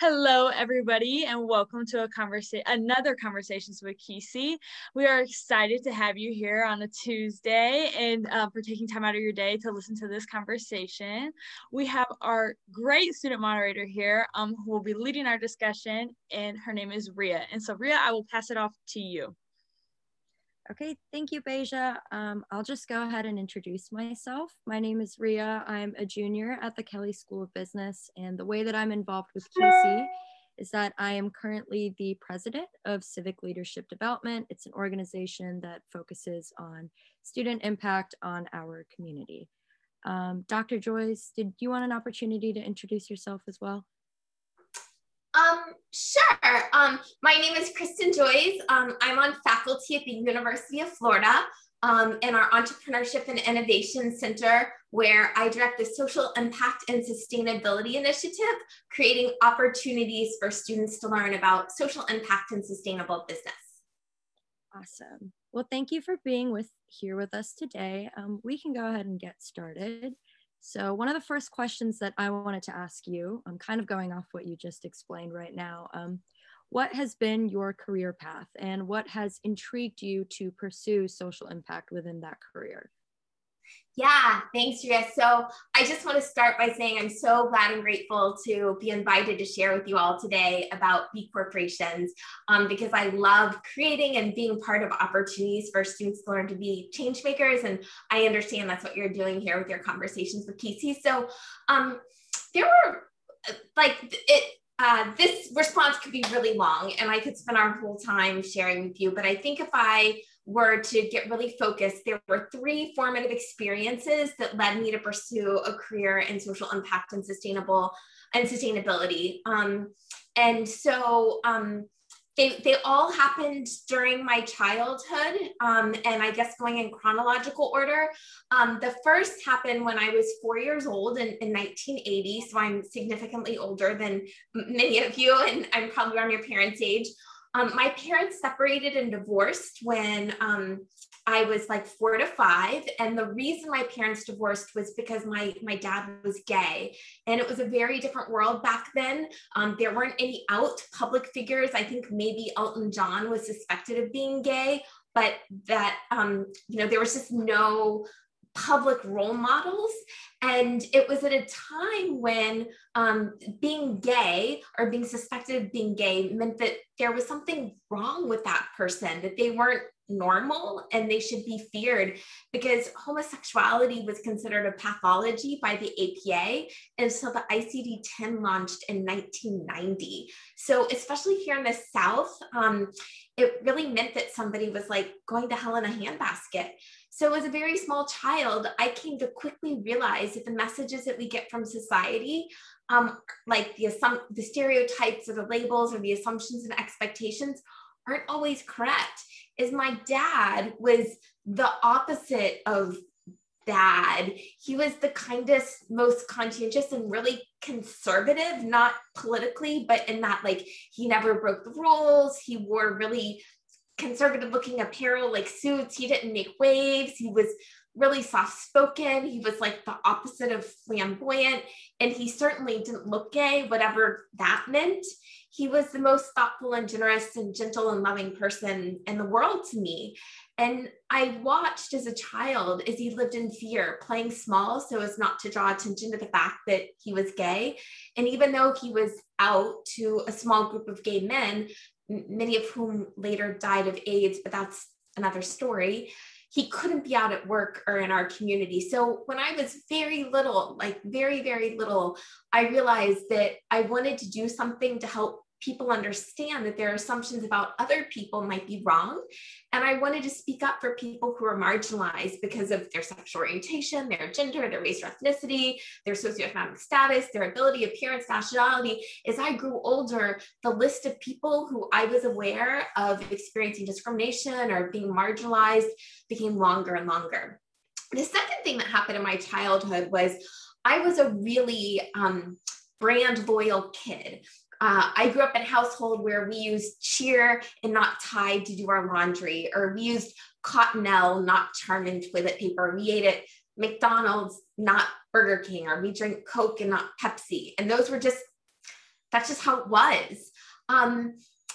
Hello, everybody, and welcome to a conversation, another conversations with Kisi. We are excited to have you here on a Tuesday and uh, for taking time out of your day to listen to this conversation. We have our great student moderator here, um, who will be leading our discussion, and her name is Ria. And so, Ria, I will pass it off to you. Okay, thank you, Beja. Um, I'll just go ahead and introduce myself. My name is Ria. I'm a junior at the Kelley School of Business, and the way that I'm involved with KC is that I am currently the president of Civic Leadership Development. It's an organization that focuses on student impact on our community. Um, Dr. Joyce, did you want an opportunity to introduce yourself as well? Um, sure. Um, my name is Kristen Joyce. Um, I'm on faculty at the University of Florida um, in our Entrepreneurship and Innovation Center, where I direct the Social Impact and Sustainability Initiative, creating opportunities for students to learn about social impact and sustainable business. Awesome. Well, thank you for being with here with us today. Um, we can go ahead and get started. So one of the first questions that I wanted to ask you, I'm kind of going off what you just explained right now. Um, what has been your career path and what has intrigued you to pursue social impact within that career? Yeah, thanks, Ria. So I just want to start by saying I'm so glad and grateful to be invited to share with you all today about B corporations um, because I love creating and being part of opportunities for students to learn to be change makers. And I understand that's what you're doing here with your conversations with KC. So um, there were like it, uh, this response could be really long and I could spend our whole time sharing with you. But I think if I were to get really focused, there were three formative experiences that led me to pursue a career in social impact and sustainable and sustainability. Um, and so um, they, they all happened during my childhood, um, and I guess going in chronological order. Um, the first happened when I was four years old in, in 1980, so I'm significantly older than many of you, and I'm probably around your parents' age. Um, my parents separated and divorced when um, I was like four to five. And the reason my parents divorced was because my, my dad was gay. And it was a very different world back then. Um, there weren't any out public figures. I think maybe Elton John was suspected of being gay, but that, um, you know, there was just no public role models. And it was at a time when um, being gay or being suspected of being gay meant that there was something wrong with that person, that they weren't normal and they should be feared because homosexuality was considered a pathology by the APA until the ICD 10 launched in 1990. So, especially here in the South, um, it really meant that somebody was like going to hell in a handbasket. So, as a very small child, I came to quickly realize that the messages that we get from society, um, like the, assum- the stereotypes or the labels or the assumptions and expectations, aren't always correct. Is my dad was the opposite of bad. He was the kindest, most conscientious, and really conservative, not politically, but in that, like, he never broke the rules. He wore really conservative looking apparel like suits. He didn't make waves. He was really soft spoken. He was like the opposite of flamboyant. And he certainly didn't look gay, whatever that meant. He was the most thoughtful and generous and gentle and loving person in the world to me. And I watched as a child as he lived in fear, playing small so as not to draw attention to the fact that he was gay. And even though he was out to a small group of gay men, many of whom later died of AIDS, but that's another story. He couldn't be out at work or in our community. So when I was very little, like very, very little, I realized that I wanted to do something to help people understand that their assumptions about other people might be wrong. And I wanted to speak up for people who are marginalized because of their sexual orientation, their gender, their race or ethnicity, their socioeconomic status, their ability, appearance, nationality. As I grew older, the list of people who I was aware of experiencing discrimination or being marginalized became longer and longer. The second thing that happened in my childhood was I was a really um, brand loyal kid. Uh, I grew up in a household where we used cheer and not Tide to do our laundry, or we used Cottonelle, not Charmin toilet paper. We ate at McDonald's, not Burger King, or we drink Coke and not Pepsi. And those were just that's just how it was. Um,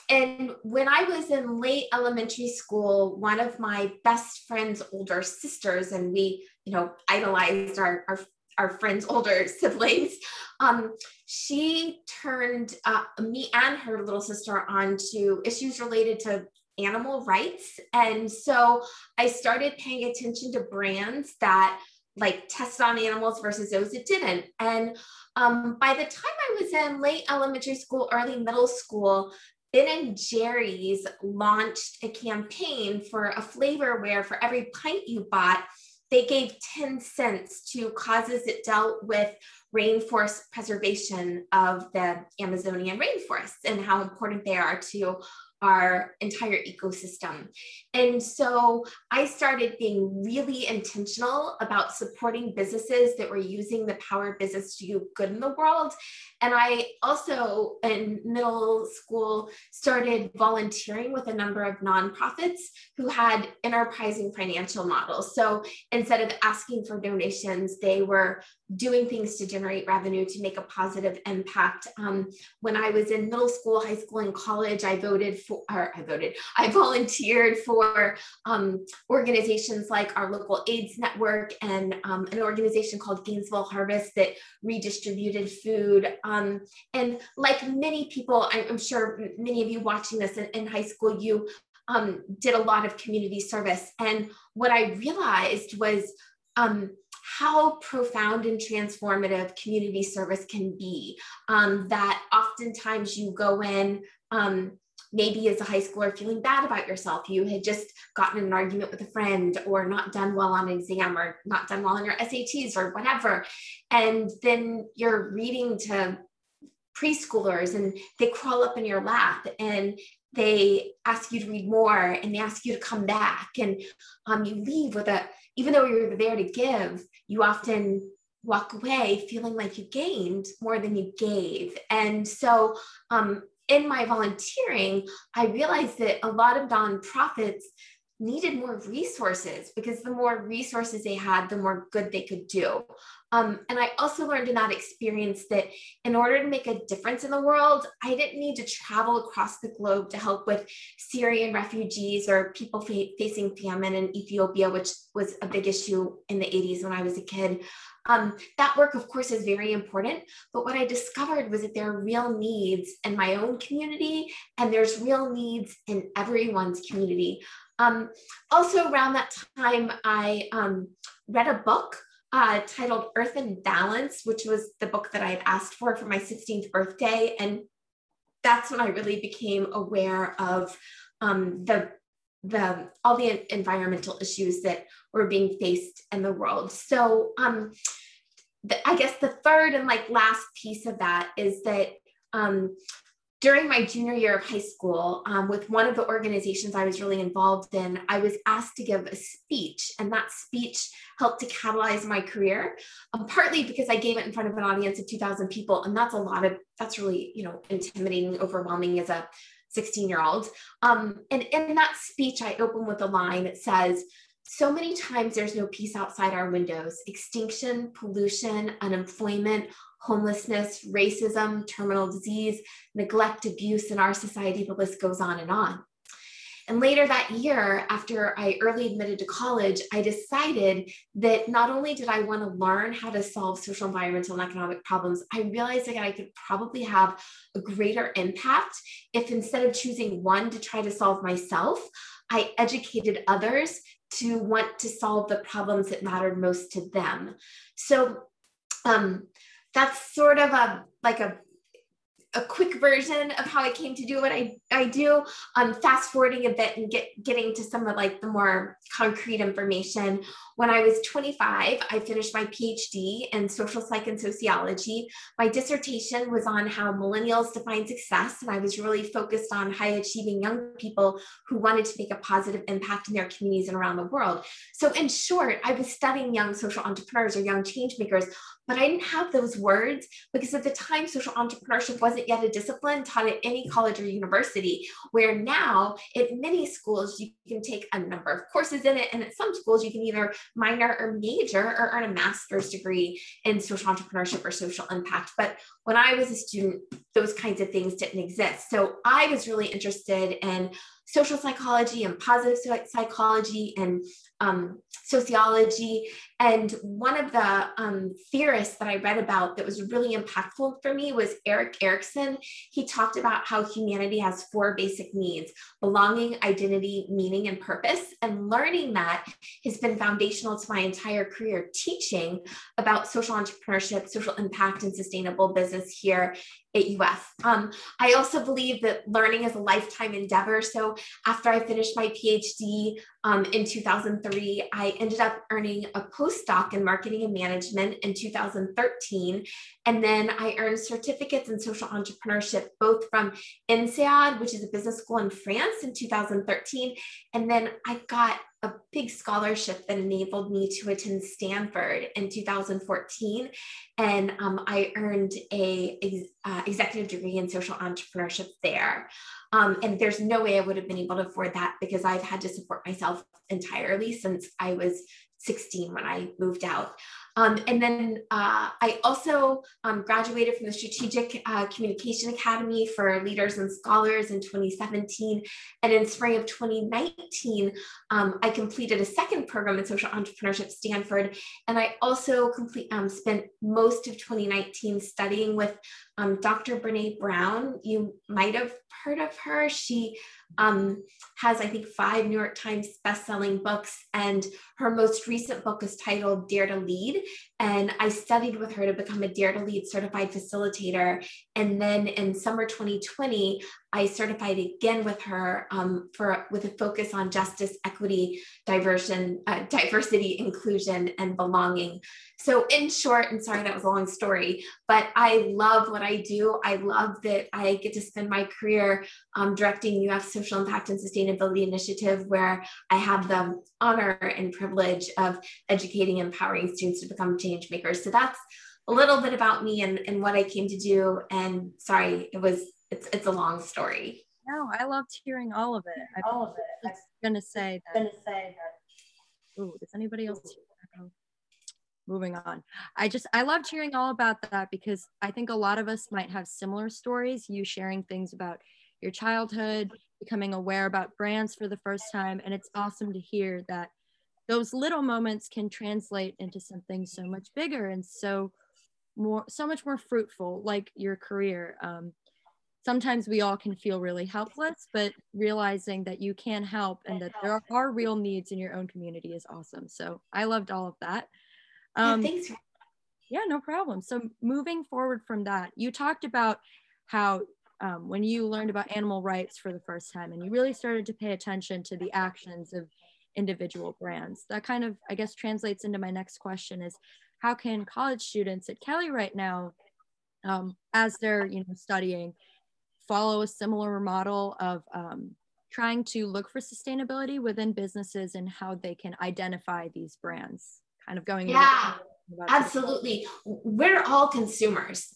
and when I was in late elementary school, one of my best friend's older sisters, and we, you know, idolized our, our, our friend's older siblings, um, she turned uh, me and her little sister onto issues related to animal rights. And so I started paying attention to brands that like tested on animals versus those that didn't. And um, by the time I was in late elementary school, early middle school, Ben and Jerry's launched a campaign for a flavor where for every pint you bought, they gave 10 cents to causes that dealt with rainforest preservation of the Amazonian rainforests and how important they are to our entire ecosystem. And so I started being really intentional about supporting businesses that were using the power of business to do good in the world. And I also, in middle school, started volunteering with a number of nonprofits who had enterprising financial models. So instead of asking for donations, they were doing things to generate revenue to make a positive impact. Um, when I was in middle school, high school, and college, I voted for, or I voted, I volunteered for um, organizations like our local AIDS network and um, an organization called Gainesville Harvest that redistributed food. Um, and like many people, I'm sure many of you watching this in, in high school, you um, did a lot of community service. And what I realized was um, how profound and transformative community service can be. Um, that oftentimes you go in, maybe as a high schooler feeling bad about yourself. You had just gotten in an argument with a friend or not done well on an exam or not done well on your SATs or whatever. And then you're reading to preschoolers and they crawl up in your lap and they ask you to read more and they ask you to come back and um, you leave with a even though you're there to give you often walk away feeling like you gained more than you gave. And so, um, in my volunteering, I realized that a lot of nonprofits needed more resources because the more resources they had, the more good they could do. Um, and I also learned in that experience that in order to make a difference in the world, I didn't need to travel across the globe to help with Syrian refugees or people fa- facing famine in Ethiopia, which was a big issue in the 80s when I was a kid. Um, that work, of course, is very important. But what I discovered was that there are real needs in my own community, and there's real needs in everyone's community. Um, also, around that time, I um, read a book uh, titled Earth in Balance, which was the book that I had asked for for my 16th birthday. And that's when I really became aware of um, the the all the environmental issues that were being faced in the world. So um, the, I guess the third and like last piece of that is that um, during my junior year of high school, um, with one of the organizations I was really involved in, I was asked to give a speech, and that speech helped to catalyze my career. Um, partly because I gave it in front of an audience of 2,000 people, and that's a lot of that's really you know intimidating, overwhelming as a 16 year old. Um, and in that speech, I open with a line that says, so many times there's no peace outside our windows extinction, pollution, unemployment, homelessness, racism, terminal disease, neglect, abuse in our society, the list goes on and on. And later that year, after I early admitted to college, I decided that not only did I want to learn how to solve social, environmental, and economic problems, I realized that I could probably have a greater impact if instead of choosing one to try to solve myself, I educated others to want to solve the problems that mattered most to them. So um, that's sort of a like a a quick version of how I came to do what I, I do. Um, fast forwarding a bit and get getting to some of like the more concrete information. When I was 25, I finished my PhD in social psych and sociology. My dissertation was on how millennials define success, and I was really focused on high achieving young people who wanted to make a positive impact in their communities and around the world. So, in short, I was studying young social entrepreneurs or young change makers but I didn't have those words because at the time, social entrepreneurship wasn't yet a discipline taught at any college or university, where now at many schools, you can take a number of courses in it. And at some schools, you can either minor or major or earn a master's degree in social entrepreneurship or social impact. But when I was a student, those kinds of things didn't exist. So I was really interested in social psychology and positive psychology and um, sociology. And one of the um, theorists that I read about that was really impactful for me was Erik Erikson. He talked about how humanity has four basic needs belonging, identity, meaning, and purpose. And learning that has been foundational to my entire career teaching about social entrepreneurship, social impact, and sustainable business here at UF. Um, I also believe that learning is a lifetime endeavor. So after I finished my PhD um, in 2003, I ended up earning a postdoc in marketing and management in 2013. And then I earned certificates in social entrepreneurship, both from INSEAD, which is a business school in France in 2013. And then I got a big scholarship that enabled me to attend Stanford in 2014. And um, I earned a uh, executive degree in social entrepreneurship there. Um, and there's no way I would have been able to afford that because I've had to support myself entirely since I was 16 when I moved out. Um, and then uh, I also um, graduated from the Strategic uh, Communication Academy for Leaders and Scholars in 2017. And in spring of 2019, um, I completed a second program in social entrepreneurship Stanford. And I also complete, um, spent most of 2019 studying with um, Dr. Brene Brown. You might have heard of her. She um, has, I think, five New York Times bestselling books, and her most recent book is titled Dare to Lead. And I studied with her to become a Dare to Lead certified facilitator. And then in summer 2020, I certified again with her um, for with a focus on justice, equity, diversion, uh, diversity, inclusion, and belonging. So, in short, and sorry that was a long story, but I love what I do. I love that I get to spend my career um, directing UF Social Impact and Sustainability Initiative, where I have the honor and privilege of educating and empowering students to become change makers. So that's a little bit about me and, and what I came to do. And sorry, it was it's it's a long story. No, I loved hearing all of it. I all of it. I was gonna say that. Gonna say that. Ooh, does anybody else? Oh, moving on. I just I loved hearing all about that because I think a lot of us might have similar stories. You sharing things about your childhood, becoming aware about brands for the first time, and it's awesome to hear that those little moments can translate into something so much bigger and so more so much more fruitful like your career um, sometimes we all can feel really helpless, but realizing that you can help and that there are real needs in your own community is awesome. So I loved all of that. Um, yeah, thanks. Yeah, no problem. So moving forward from that, you talked about how um, when you learned about animal rights for the first time and you really started to pay attention to the actions of individual brands. That kind of, I guess, translates into my next question is how can college students at Kelley right now, um, as they're you know studying, follow a similar model of um, trying to look for sustainability within businesses and how they can identify these brands? Kind of going yeah absolutely. We're all consumers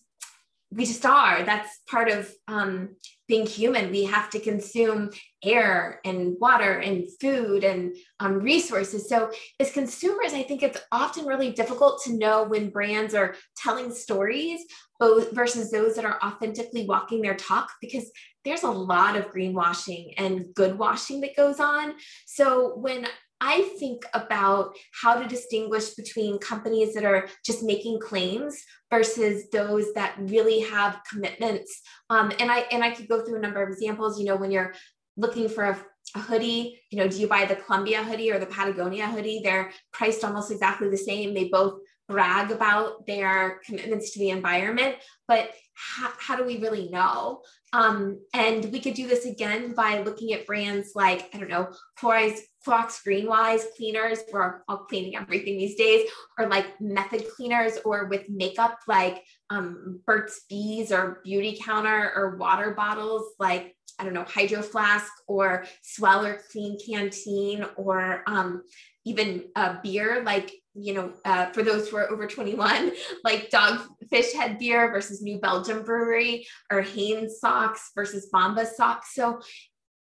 we just are that's part of um, being human. We have to consume air and water and food and um, resources. So as consumers i think it's often really difficult to know when brands are telling stories both versus those that are authentically walking their talk because there's a lot of greenwashing and good washing that goes on. So when I think about how to distinguish between companies that are just making claims versus those that really have commitments. Um, and I and I could go through a number of examples. You know, when you're looking for a, a hoodie, you know, do you buy the Columbia hoodie or the Patagonia hoodie? They're priced almost exactly the same. They both brag about their commitments to the environment, but how, how do we really know? Um, and we could do this again by looking at brands like, I don't know, Clorox, Clorox Greenwise cleaners. We're all cleaning everything these days, or like method cleaners, or with makeup like um, Burt's Bees or Beauty Counter, or water bottles like I don't know, Hydro Flask or S'well or Klean Kanteen, or um, even a beer like you know, uh, for those who are over 21, like Dogfish Head Beer versus New Belgium Brewery, or Hanes Socks versus Bombas Socks. So,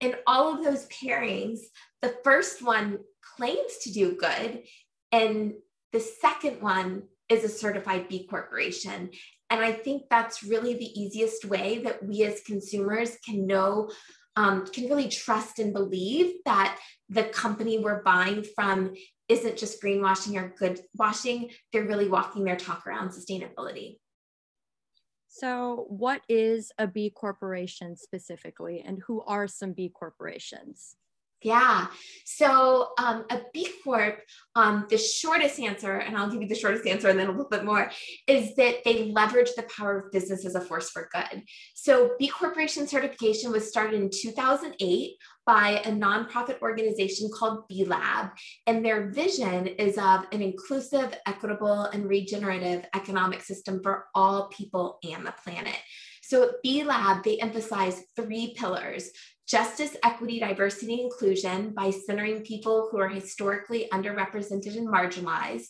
in all of those pairings, the first one claims to do good And the second one is a certified B corporation. And I think that's really the easiest way that we as consumers can know, um, can really trust and believe that the company we're buying from isn't just greenwashing or good washing, they're really walking their talk around sustainability. So, what is a B corporation specifically, and who are some B corporations? Yeah. So um, a B Corp, um, the shortest answer, and I'll give you the shortest answer and then a little bit more, is that they leverage the power of business as a force for good. So B Corporation certification was started in 2008 by a nonprofit organization called B Lab. And their vision is of an inclusive, equitable, and regenerative economic system for all people and the planet. So at B Lab, they emphasize three pillars justice, equity, diversity, inclusion by centering people who are historically underrepresented and marginalized,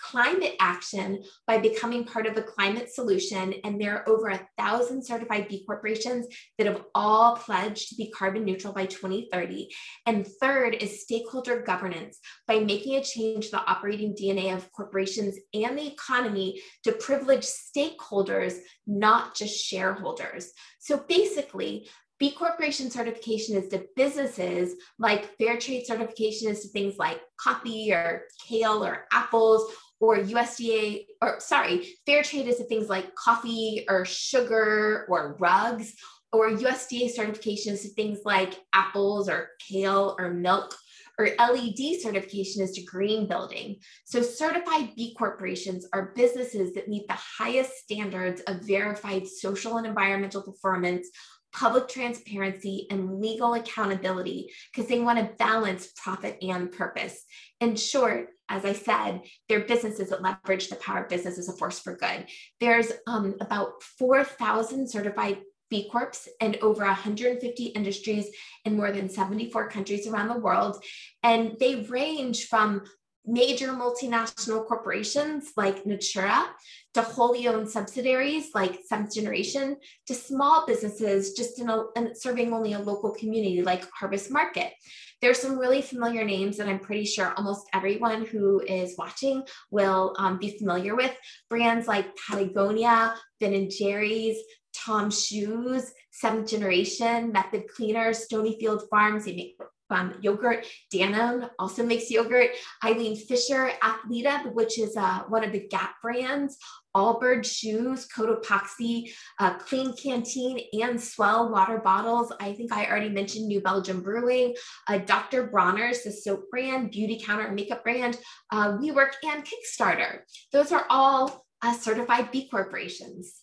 climate action by becoming part of the climate solution. And there are over a thousand certified B corporations that have all pledged to be carbon neutral by 2030. And third is stakeholder governance by making a change to the operating DNA of corporations and the economy to privilege stakeholders, not just shareholders. So basically, B Corporation certification is to businesses like fair trade certification is to things like coffee or kale or apples or USDA, or sorry, fair trade is to things like coffee or sugar or rugs, or USDA certification is to things like apples or kale or milk, or LEED certification is to green building. So certified B corporations are businesses that meet the highest standards of verified social and environmental performance public transparency and legal accountability because they want to balance profit and purpose. In short, as I said, they're businesses that leverage the power of business as a force for good. There's um, about 4,000 certified B Corps and over 150 industries in more than 74 countries around the world. And they range from major multinational corporations like Natura to wholly owned subsidiaries like Seventh Generation to small businesses just in, a, in serving only a local community like Harvest Market. There's some really familiar names that I'm pretty sure almost everyone who is watching will um, be familiar with. Brands like Patagonia, Ben and Jerry's, Tom Shoes, Seventh Generation, Method Cleaner, Stonyfield Farms. They make um, yogurt. Danone also makes yogurt. Eileen Fisher, Athleta, which is uh, one of the Gap brands. Allbirds shoes, Cotopaxi, uh, Klean Kanteen, and S'well water bottles. I think I already mentioned New Belgium Brewing, uh, Dr. Bronner's, the soap brand, beauty counter makeup brand, uh, WeWork, and Kickstarter. Those are all uh, certified B corporations.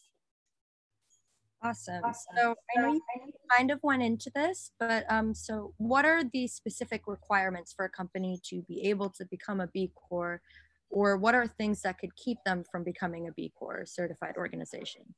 Awesome. So I know you kind of went into this, but um, so what are the specific requirements for a company to be able to become a B Corp, or what are things that could keep them from becoming a B Corp certified organization?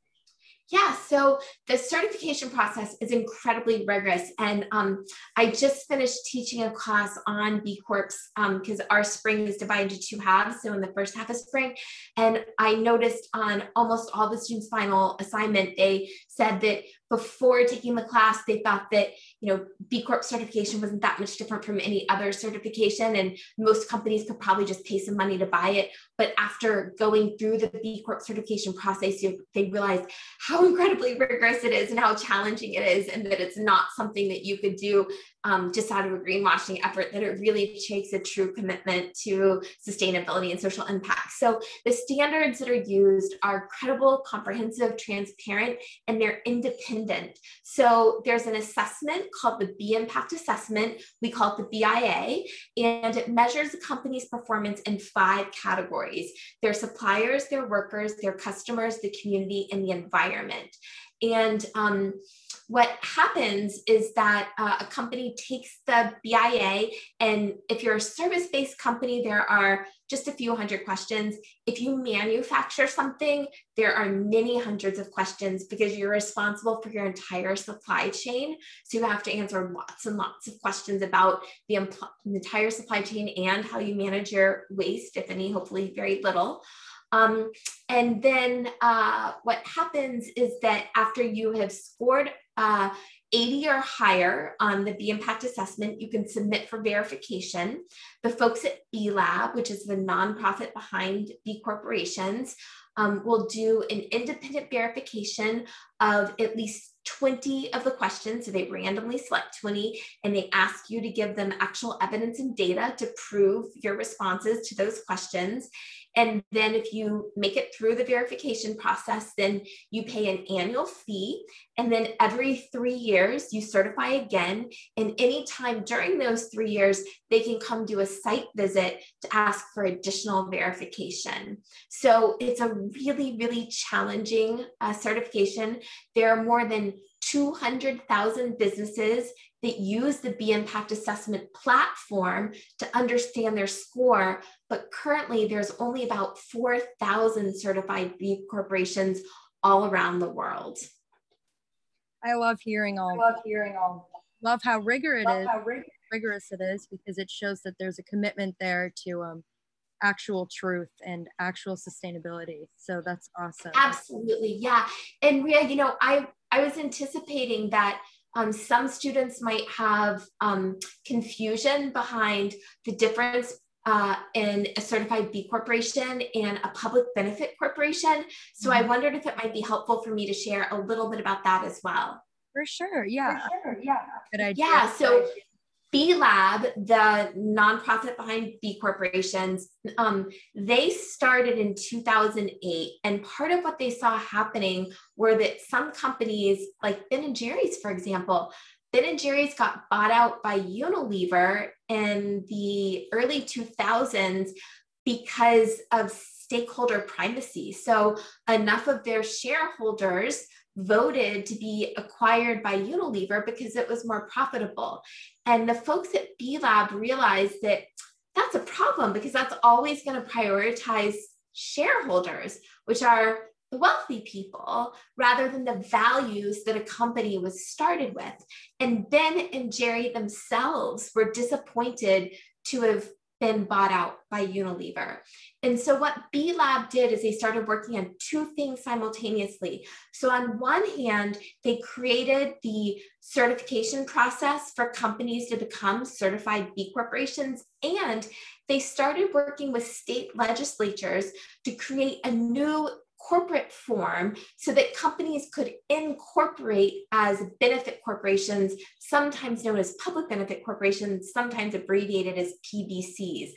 Yeah, so the certification process is incredibly rigorous. And um, I just finished teaching a class on B Corps because um, our spring is divided into two halves. So in the first half of spring, and I noticed on almost all the students' final assignment, they said that before taking the class, they thought that you know B Corp certification wasn't that much different from any other certification, and most companies could probably just pay some money to buy it. But after going through the B Corp certification process, they realized how incredibly rigorous it is and how challenging it is, and that it's not something that you could do um, just out of a greenwashing effort, that it really takes a true commitment to sustainability and social impact. So the standards that are used are credible, comprehensive, transparent, and they're independent. So there's an assessment called the B Impact Assessment. We call it the BIA, and it measures the company's performance in five categories their suppliers, their workers, their customers, the community, and the environment. And um, what happens is that uh, a company takes the BIA, and if you're a service based company, there are just a few hundred questions. If you manufacture something, there are many hundreds of questions because you're responsible for your entire supply chain. So you have to answer lots and lots of questions about the entire supply chain and how you manage your waste, if any, hopefully very little. Um, and then uh, what happens is that after you have scored uh, 80 or higher on the B impact assessment, you can submit for verification. The folks at B Lab, which is the nonprofit behind B corporations, um, will do an independent verification of at least 20 of the questions. So they randomly select 20 and they ask you to give them actual evidence and data to prove your responses to those questions. And then if you make it through the verification process, then you pay an annual fee. And then every three years, you certify again. And anytime during those three years, they can come do a site visit to ask for additional verification. So it's a really, really challenging uh, certification. There are more than 200,000 businesses that use the B Impact Assessment platform to understand their score. But currently, there's only about 4,000 certified B corporations all around the world. I love hearing all. I love hearing all. Love how rigorous it is. Rig- rigorous it is because it shows that there's a commitment there to um, actual truth and actual sustainability. So that's awesome. Absolutely, yeah. And Ria, you know, I I was anticipating that um, some students might have um, confusion behind the difference uh, in a certified B corporation and a public benefit corporation. So mm-hmm. I wondered if it might be helpful for me to share a little bit about that as well. For sure. Yeah. For sure. Yeah. Good idea. Yeah. So B Lab, the nonprofit behind B corporations, um, they started in 2008. And part of what they saw happening were that some companies, like Ben and Jerry's, for example, Ben and Jerry's got bought out by Unilever in the early 2000s because of stakeholder primacy. So enough of their shareholders voted to be acquired by Unilever because it was more profitable. And the folks at B Lab realized that that's a problem because that's always going to prioritize shareholders, which are the wealthy people, rather than the values that a company was started with. And Ben and Jerry themselves were disappointed to have been bought out by Unilever. And so, what B Lab did is they started working on two things simultaneously. So, on one hand, they created the certification process for companies to become certified B corporations, and they started working with state legislatures to create a new corporate form so that companies could incorporate as benefit corporations, sometimes known as public benefit corporations, sometimes abbreviated as PBCs.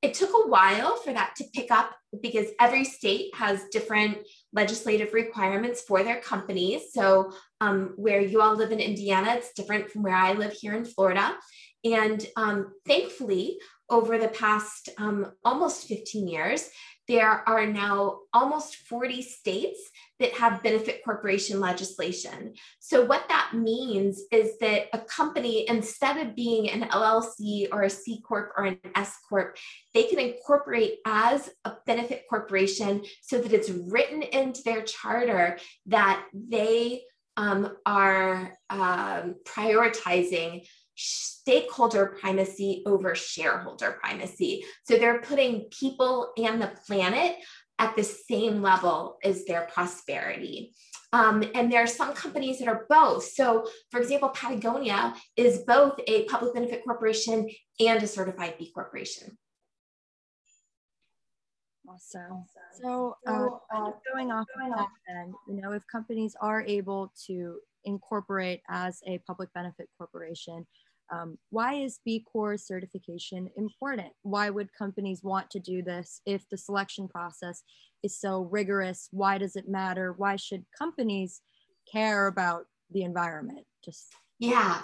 It took a while for that to pick up because every state has different legislative requirements for their companies. So, um, where you all live in Indiana, it's different from where I live here in Florida. And um, thankfully, over the past um, almost 15 years, there are now almost 40 states that have benefit corporation legislation. So, what that means is that a company, instead of being an LLC or a C Corp or an S Corp, they can incorporate as a benefit corporation so that it's written into their charter that they um, are um, prioritizing stakeholder primacy over shareholder primacy. So they're putting people and the planet at the same level as their prosperity. Um, and there are some companies that are both. So, for example, Patagonia is both a public benefit corporation and a certified B corporation. Awesome. So, uh, uh, going off of that, then, you know, if companies are able to incorporate as a public benefit corporation, um, why is B Corp certification important? Why would companies want to do this if the selection process is so rigorous? Why does it matter? Why should companies care about the environment? Just yeah.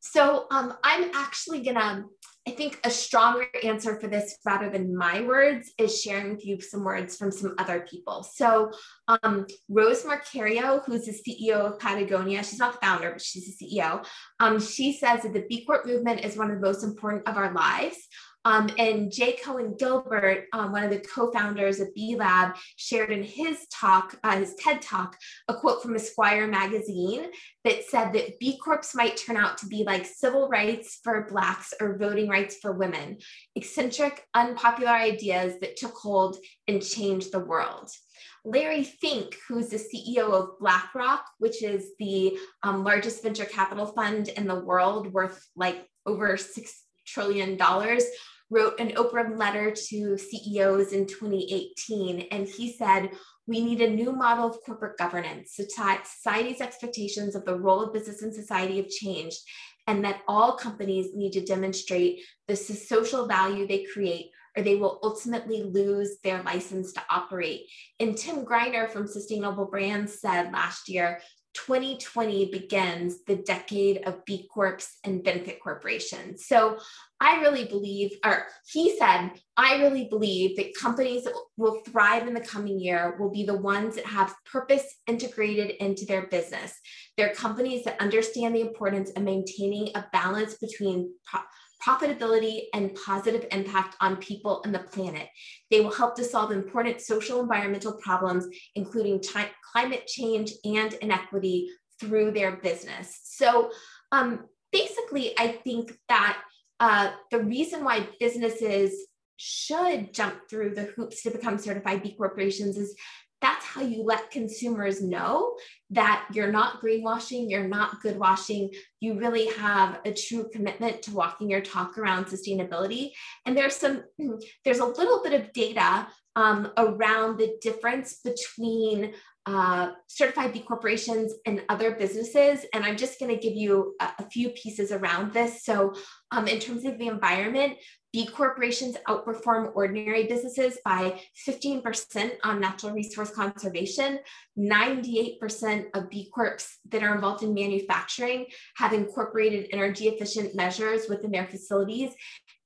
So um, I'm actually gonna I think a stronger answer for this rather than my words is sharing with you some words from some other people. So, um, Rose Marcario, who's the CEO of Patagonia, she's not the founder, but she's the CEO. Um, she says that the B Corp movement is one of the most important of our lives. Um, and Jay Coen Gilbert, um, one of the co-founders of B Lab, shared in his talk, uh, his TED talk, a quote from Esquire magazine that said that B Corps might turn out to be like civil rights for Blacks or voting rights for women, eccentric, unpopular ideas that took hold and changed the world. Larry Fink, who's the CEO of BlackRock, which is the um, largest venture capital fund in the world, worth like over $6 trillion, wrote an Oprah letter to CEOs in 2018. And he said, we need a new model of corporate governance. Society's expectations of the role of business in society have changed, and that all companies need to demonstrate the social value they create or they will ultimately lose their license to operate. And Tim Greiner from Sustainable Brands said last year 2020 begins the decade of B Corps and benefit corporations. So I really believe, or he said, I really believe that companies that will thrive in the coming year will be the ones that have purpose integrated into their business. They're companies that understand the importance of maintaining a balance between profitability, and positive impact on people and the planet. They will help to solve important social environmental problems, including climate change and inequity through their business. So um, basically, I think that uh, the reason why businesses should jump through the hoops to become certified B corporations is that's how you let consumers know that you're not greenwashing, you're not good washing, you really have a true commitment to walking your talk around sustainability. And there's some, there's a little bit of data um, around the difference between uh, certified B corporations and other businesses. And I'm just going to give you a, a, few pieces around this. So, um, in terms of the environment, B corporations outperform ordinary businesses by 15% on natural resource conservation. 98% of B Corps that are involved in manufacturing have incorporated energy efficient measures within their facilities.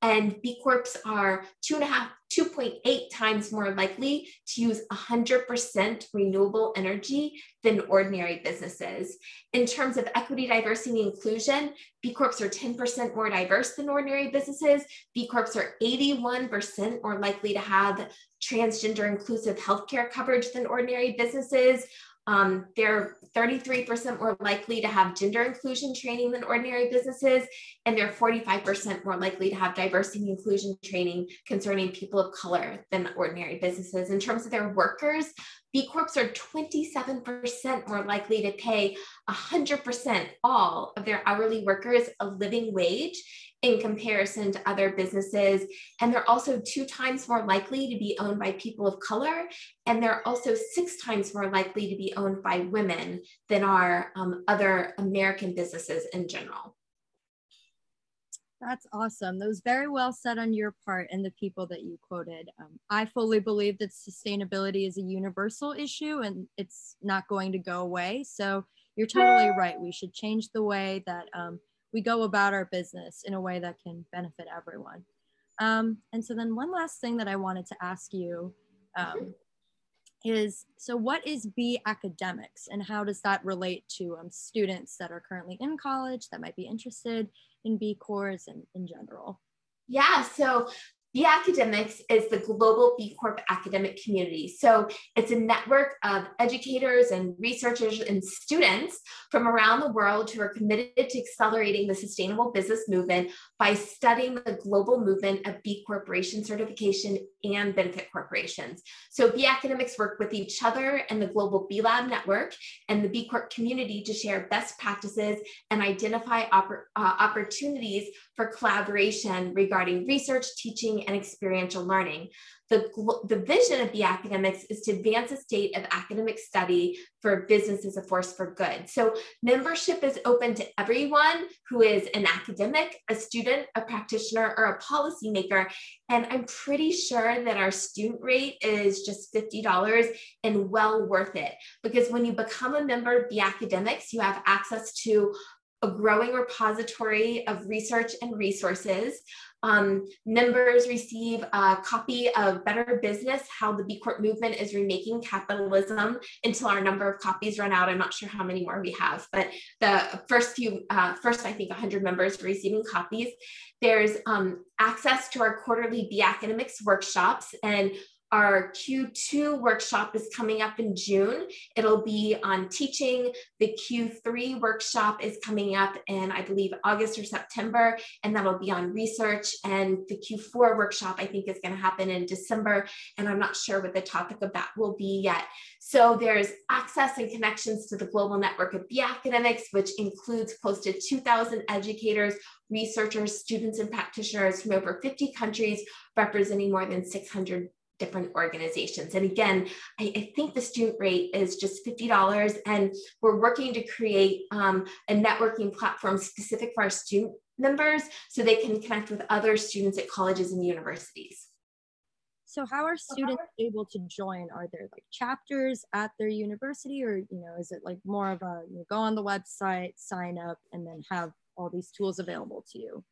And B Corps are two and a half 2.8 times more likely to use 100% renewable energy than ordinary businesses. In terms of equity, diversity, and inclusion, B Corps are 10% more diverse than ordinary businesses. B Corps are 81% more likely to have transgender inclusive healthcare coverage than ordinary businesses. Um, they're 33% more likely to have gender inclusion training than ordinary businesses, and they're 45% more likely to have diversity and inclusion training concerning people of color than ordinary businesses. In terms of their workers, B Corps are 27% more likely to pay 100% all of their hourly workers a living wage in comparison to other businesses. And they're also two times more likely to be owned by people of color. And they're also six times more likely to be owned by women than are um, other American businesses in general. That's awesome. That was very well said on your part and the people that you quoted. Um, I fully believe that sustainability is a universal issue and it's not going to go away. So you're totally right. We should change the way that um, we go about our business in a way that can benefit everyone. Um, and so then one last thing that I wanted to ask you um, is, so what is B academics and how does that relate to um, students that are currently in college that might be interested in B Corps and in general? Yeah, so B Academics is the global B Corp academic community. So it's a network of educators and researchers and students from around the world who are committed to accelerating the sustainable business movement by studying the global movement of B Corporation certification and benefit corporations. So B Academics work with each other and the global B Lab network and the B Corp community to share best practices and identify oppor- uh, opportunities for collaboration regarding research, teaching, and experiential learning. The, the vision of the Academics is to advance the state of academic study for business as a force for good. So membership is open to everyone who is an academic, a student, a practitioner, or a policymaker. And I'm pretty sure that our student rate is just $50 and well worth it. Because when you become a member of B Academics, you have access to a growing repository of research and resources. Um, members receive a copy of Better Business, How the B Corp Movement is Remaking Capitalism until our number of copies run out. I'm not sure how many more we have, but the first few, uh, first I think 100 members receiving copies. There's um, access to our quarterly B Academics workshops and our Q2 workshop is coming up in June. It'll be on teaching. The Q3 workshop is coming up in, I believe, August or September, and that'll be on research. And the Q4 workshop, I think, is going to happen in December. And I'm not sure what the topic of that will be yet. So there's access and connections to the global network of B Academics, which includes close to 2,000 educators, researchers, students, and practitioners from over 50 countries, representing more than 600 different organizations. And again, I, I, think the student rate is just $50 and we're working to create um, a networking platform specific for our student members so they can connect with other students at colleges and universities. So how are students able to join? Are there like chapters at their university or, you know, is it like more of a, you know, go on the website, sign up and then have all these tools available to you?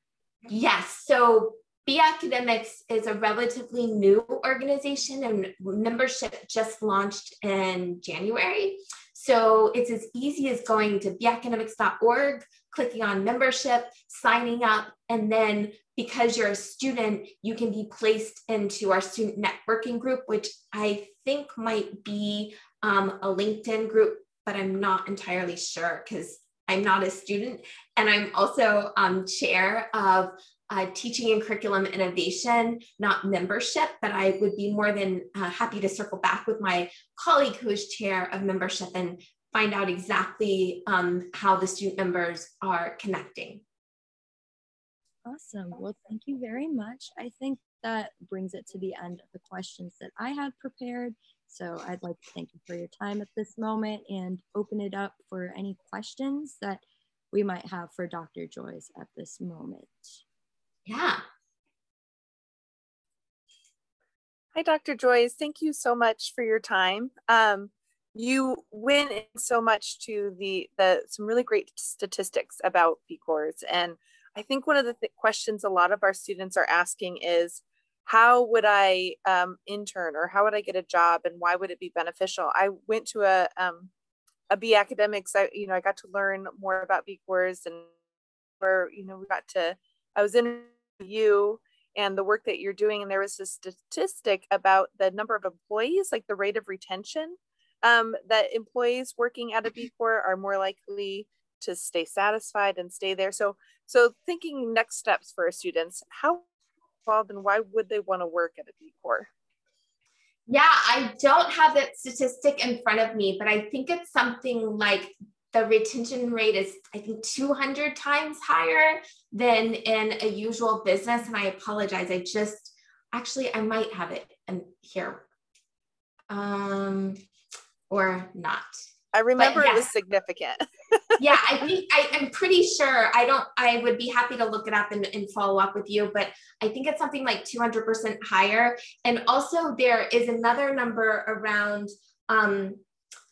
Yes. So B Academics is a relatively new organization and membership just launched in January. So it's as easy as going to bacademics.org, clicking on membership, signing up, and then because you're a student, you can be placed into our student networking group, which I think might be um, a LinkedIn group, but I'm not entirely sure because I'm not a student. And I'm also um, chair of uh, teaching and curriculum innovation, not membership, but I would be more than uh, happy to circle back with my colleague who is chair of membership and find out exactly um, how the student members are connecting. Awesome. Well, thank you very much. I think that brings it to the end of the questions that I had prepared. So I'd like to thank you for your time at this moment and open it up for any questions that we might have for Dr. Joyce at this moment. Yeah. Hi, Dr. Joyce. Thank you so much for your time. Um, you went in so much to the, the some really great statistics about B Corps. And I think one of the th questions a lot of our students are asking is, how would I um, intern or how would I get a job and why would it be beneficial? I went to a, um, a B academics, I, you know, I got to learn more about B Corps and where, you know, we got to, I was in you and the work that you're doing. And there was a statistic about the number of employees, like the rate of retention, um, that employees working at a B Corp are more likely to stay satisfied and stay there. So, so thinking next steps for our students, how involved and why would they want to work at a B Corp? Yeah, I don't have that statistic in front of me, but I think it's something like the retention rate is, I think, 200 times higher than in a usual business. And I apologize. I just actually, I might have it in here um, or not. I remember it was significant. yeah, I think I, am pretty sure. I don't, I would be happy to look it up and, and follow up with you, but I think it's something like 200% higher. And also, there is another number around um,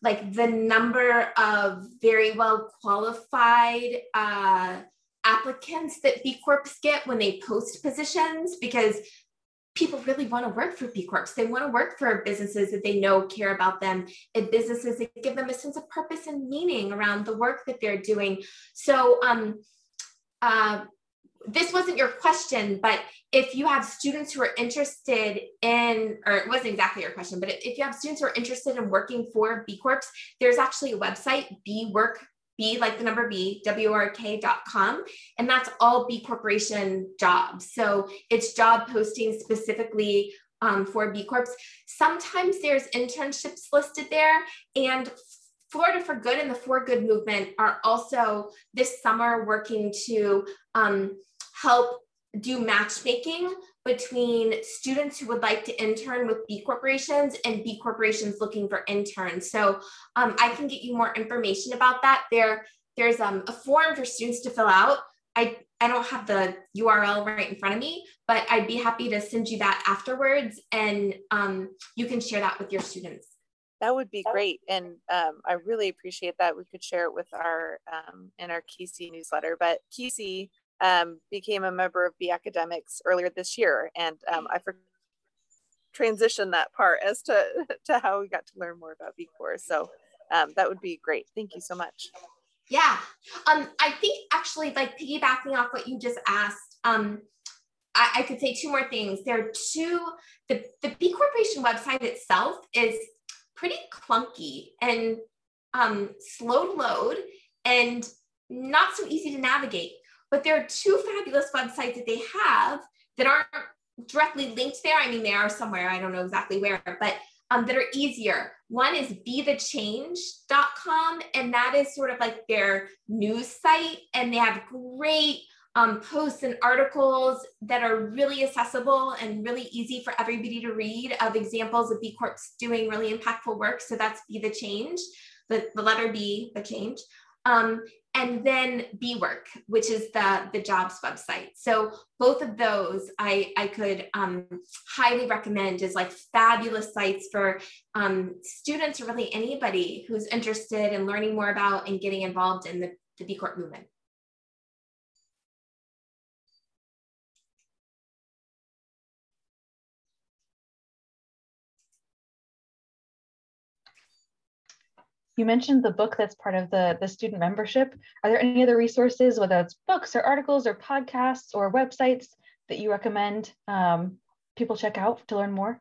like the number of very well qualified uh, applicants that B Corps get when they post positions because people really want to work for B Corps. They want to work for businesses that they know care about them and businesses that give them a sense of purpose and meaning around the work that they're doing. So um, uh, this wasn't your question, but if you have students who are interested in, or it wasn't exactly your question, but if you have students who are interested in working for B Corps, there's actually a website, B Work, B like the number B, WRK.com, and that's all B Corporation jobs. So it's job posting specifically um, for B Corps. Sometimes there's internships listed there, and Florida for Good and the For Good movement are also this summer working to um, help do matchmaking between students who would like to intern with B corporations and B corporations looking for interns. So um, I can get you more information about that. There, there's um, a form for students to fill out. I, I don't have the URL right in front of me, but I'd be happy to send you that afterwards and um, you can share that with your students. That would be great. And um, I really appreciate that. We could share it with our, um, in our KC newsletter, but KC um, became a member of B Academics earlier this year. And um, I for- transitioned that part as to, to how we got to learn more about B Corps. So um, that would be great. Thank you so much. Yeah. Um, I think actually like piggybacking off what you just asked, um, I, I could say two more things. There are two, the, the B Corporation website itself is pretty clunky and um, slow to load and not so easy to navigate. But there are two fabulous websites that they have that aren't directly linked there. I mean, they are somewhere, I don't know exactly where, but um, that are easier. One is bethechange.com, and that is sort of like their news site, and they have great um, posts and articles that are really accessible and really easy for everybody to read of examples of B Corps doing really impactful work. So that's Be the Change, the, the letter B, the change. Um, and then BWork, which is the, the jobs website. So both of those I, I could um, highly recommend as like fabulous sites for um, students or really anybody who's interested in learning more about and getting involved in the, the B Corp movement. You mentioned the book that's part of the, the student membership. Are there any other resources, whether it's books or articles or podcasts or websites that you recommend um, people check out to learn more?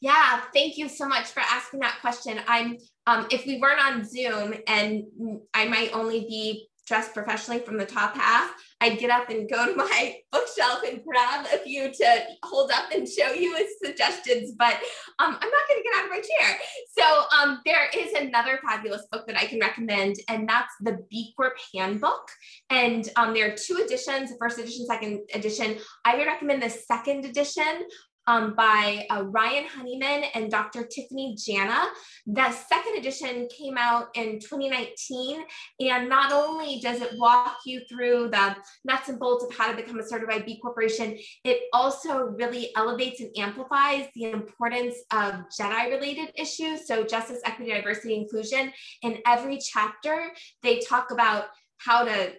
Yeah, thank you so much for asking that question. I'm um, if we weren't on Zoom and I might only be dressed professionally from the top half, I'd get up and go to my bookshelf and grab a few to hold up and show you as suggestions, but um, I'm not going to get out of my chair. So um, there is another fabulous book that I can recommend, and that's the B Handbook. And um, there are two editions, first edition, second edition. I would recommend the second edition um, by uh, Ryan Honeyman and Dr. Tiffany Jana. The second edition came out in 2019. And not only does it walk you through the nuts and bolts of how to become a certified B Corporation, it also really elevates and amplifies the importance of JEDI related issues. So, justice, equity, diversity, inclusion. In every chapter, they talk about how to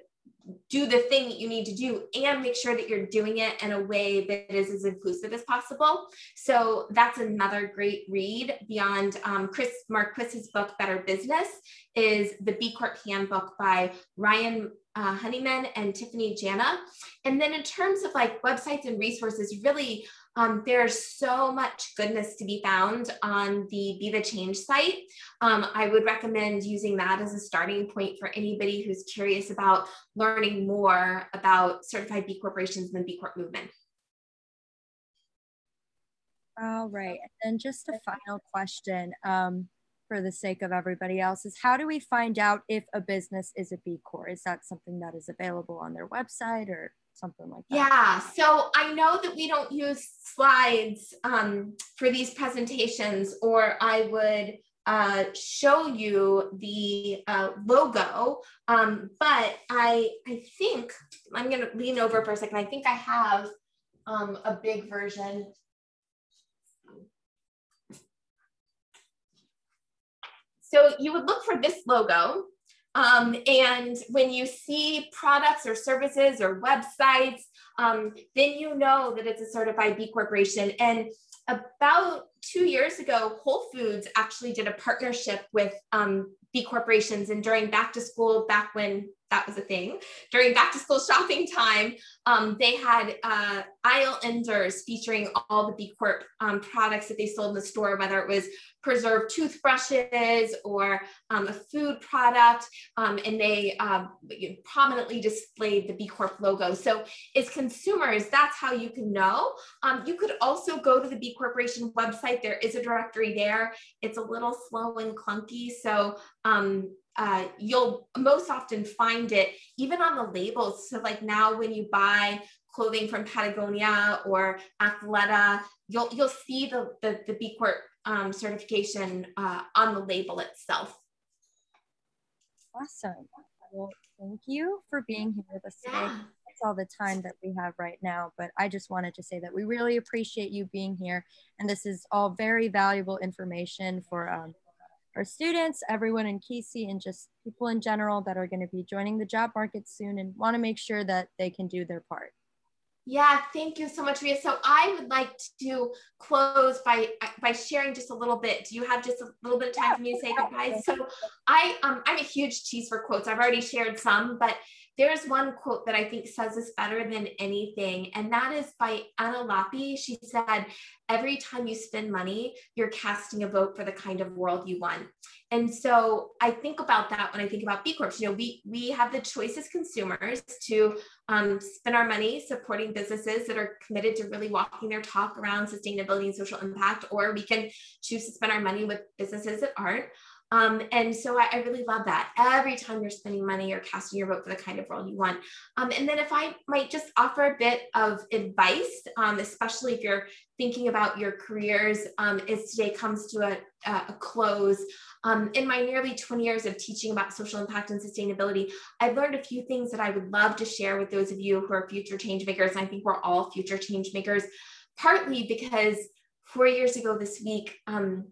do the thing that you need to do and make sure that you're doing it in a way that is as inclusive as possible. So that's another great read beyond um, Chris Marquis's book, Better Business, is the B Corp Handbook by Ryan uh, Honeyman and Tiffany Jana. And then in terms of like websites and resources, really um, there's so much goodness to be found on the Be the Change site. Um, I would recommend using that as a starting point for anybody who's curious about learning more about certified B corporations and the B Corp movement. All right. And then just a final question um, for the sake of everybody else is how do we find out if a business is a B Corp? Is that something that is available on their website or something like that? Yeah, so I know that we don't use slides um, for these presentations, or I would uh, show you the uh, logo. Um, but I, I think I'm going to lean over for a second. I think I have um, a big version. So you would look for this logo um, and when you see products or services or websites, um, then you know that it's a certified B Corporation. And about two years ago, Whole Foods actually did a partnership with um, B corporations. And during back to school, back when that was a thing, during back to school shopping time, um, they had uh, aisle enders featuring all the B Corp um, products that they sold in the store, whether it was preserved toothbrushes or um, a food product. Um, and they uh, prominently displayed the B Corp logo. So, as consumers, that's how you can know. Um, you could also go to the B Corporation website. There is a directory there. It's a little slow and clunky. So, um, uh, you'll most often find it even on the labels. So, like now, when you buy clothing from Patagonia or Athleta, you'll you'll see the the, the B Corp um, certification uh, on the label itself. Awesome. Well, thank you for being here with us today. Yeah. all the time that we have right now, but I just wanted to say that we really appreciate you being here. And this is all very valuable information for um, our students, everyone in Kesey, and just people in general that are going to be joining the job market soon and want to make sure that they can do their part. Yeah, thank you so much, Ria. So I would like to close by by sharing just a little bit. Do you have just a little bit of time for me to say goodbye? So I um I'm a huge cheese for quotes. I've already shared some, but there's one quote that I think says this better than anything, and that is by Anna Lappé. She said, Every time you spend money, you're casting a vote for the kind of world you want. And so I think about that when I think about B Corps. You know, we we have the choice as consumers to um, spend our money supporting businesses that are committed to really walking their talk around sustainability and social impact, or we can choose to spend our money with businesses that aren't. Um, and so I, I, really love that. Every time you're spending money, you're casting your vote for the kind of world you want. Um, and then if I might just offer a bit of advice, um, especially if you're thinking about your careers um, as today comes to a, a close. Um, in my nearly 20 years of teaching about social impact and sustainability, I've learned a few things that I would love to share with those of you who are future change makers. And I think we're all future change makers, partly because four years ago this week, um,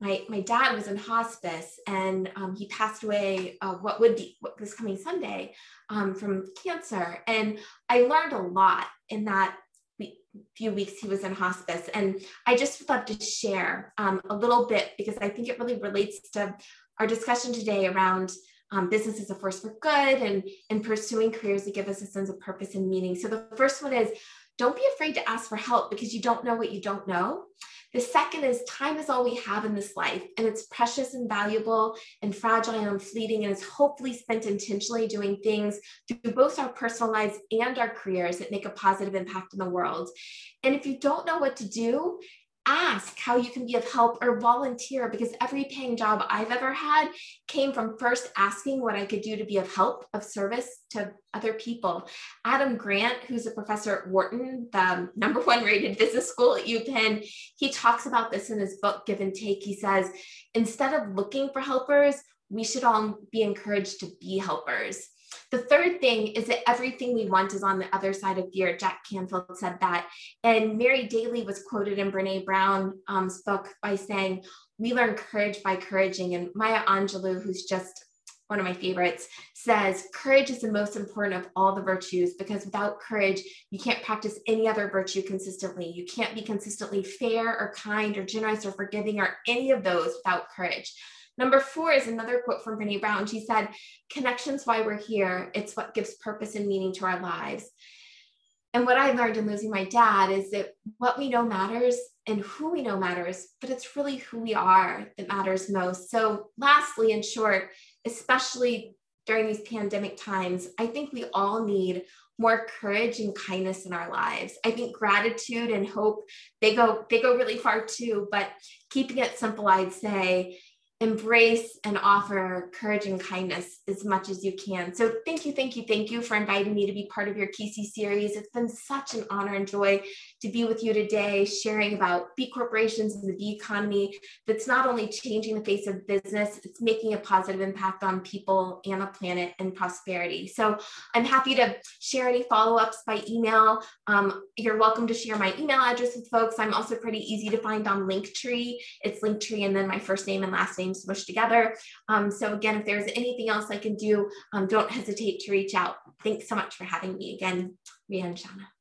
my my dad was in hospice and um, he passed away uh, what would be what, this coming Sunday um, from cancer and I learned a lot in that few weeks he was in hospice and I just would love to share um, a little bit because I think it really relates to our discussion today around um, business as a force for good and and pursuing careers that give us a sense of purpose and meaning. So the first one is don't be afraid to ask for help because you don't know what you don't know. The second is time is all we have in this life, and it's precious and valuable and fragile and fleeting, and it's hopefully spent intentionally doing things through both our personal lives and our careers that make a positive impact in the world. And if you don't know what to do, ask how you can be of help or volunteer because every paying job I've ever had came from first asking what I could do to be of help, of service to other people. Adam Grant, who's a professor at Wharton, the number one rated business school at UPenn, he talks about this in his book, Give and Take. He says, instead of looking for helpers, we should all be encouraged to be helpers. The third thing is that everything we want is on the other side of fear. Jack Canfield said that. And Mary Daly was quoted in Brene Brown's um, book by saying, We learn courage by couraging. And Maya Angelou, who's just one of my favorites, says courage is the most important of all the virtues because without courage, you can't practice any other virtue consistently. You can't be consistently fair or kind or generous or forgiving or any of those without courage. Number four is another quote from Brene Brown. She said, Connection's why we're here. It's what gives purpose and meaning to our lives. And what I learned in losing my dad is that what we know matters and who we know matters, but it's really who we are that matters most. So, lastly, in short, especially during these pandemic times, I think we all need more courage and kindness in our lives. I think gratitude and hope they go they go really far too, but keeping it simple, I'd say embrace and offer courage and kindness as much as you can. So thank you, thank you, thank you for inviting me to be part of your Kesey series. It's been such an honor and joy to be with you today, sharing about B corporations and the B economy that's not only changing the face of business, it's making a positive impact on people and the planet and prosperity. So I'm happy to share any follow-ups by email. Um, you're welcome to share my email address with folks. I'm also pretty easy to find on Linktree. It's Linktree and then my first name and last name smushed together. Um, so again, if there's anything else I can do, um, don't hesitate to reach out. Thanks so much for having me again, Ria and Shana.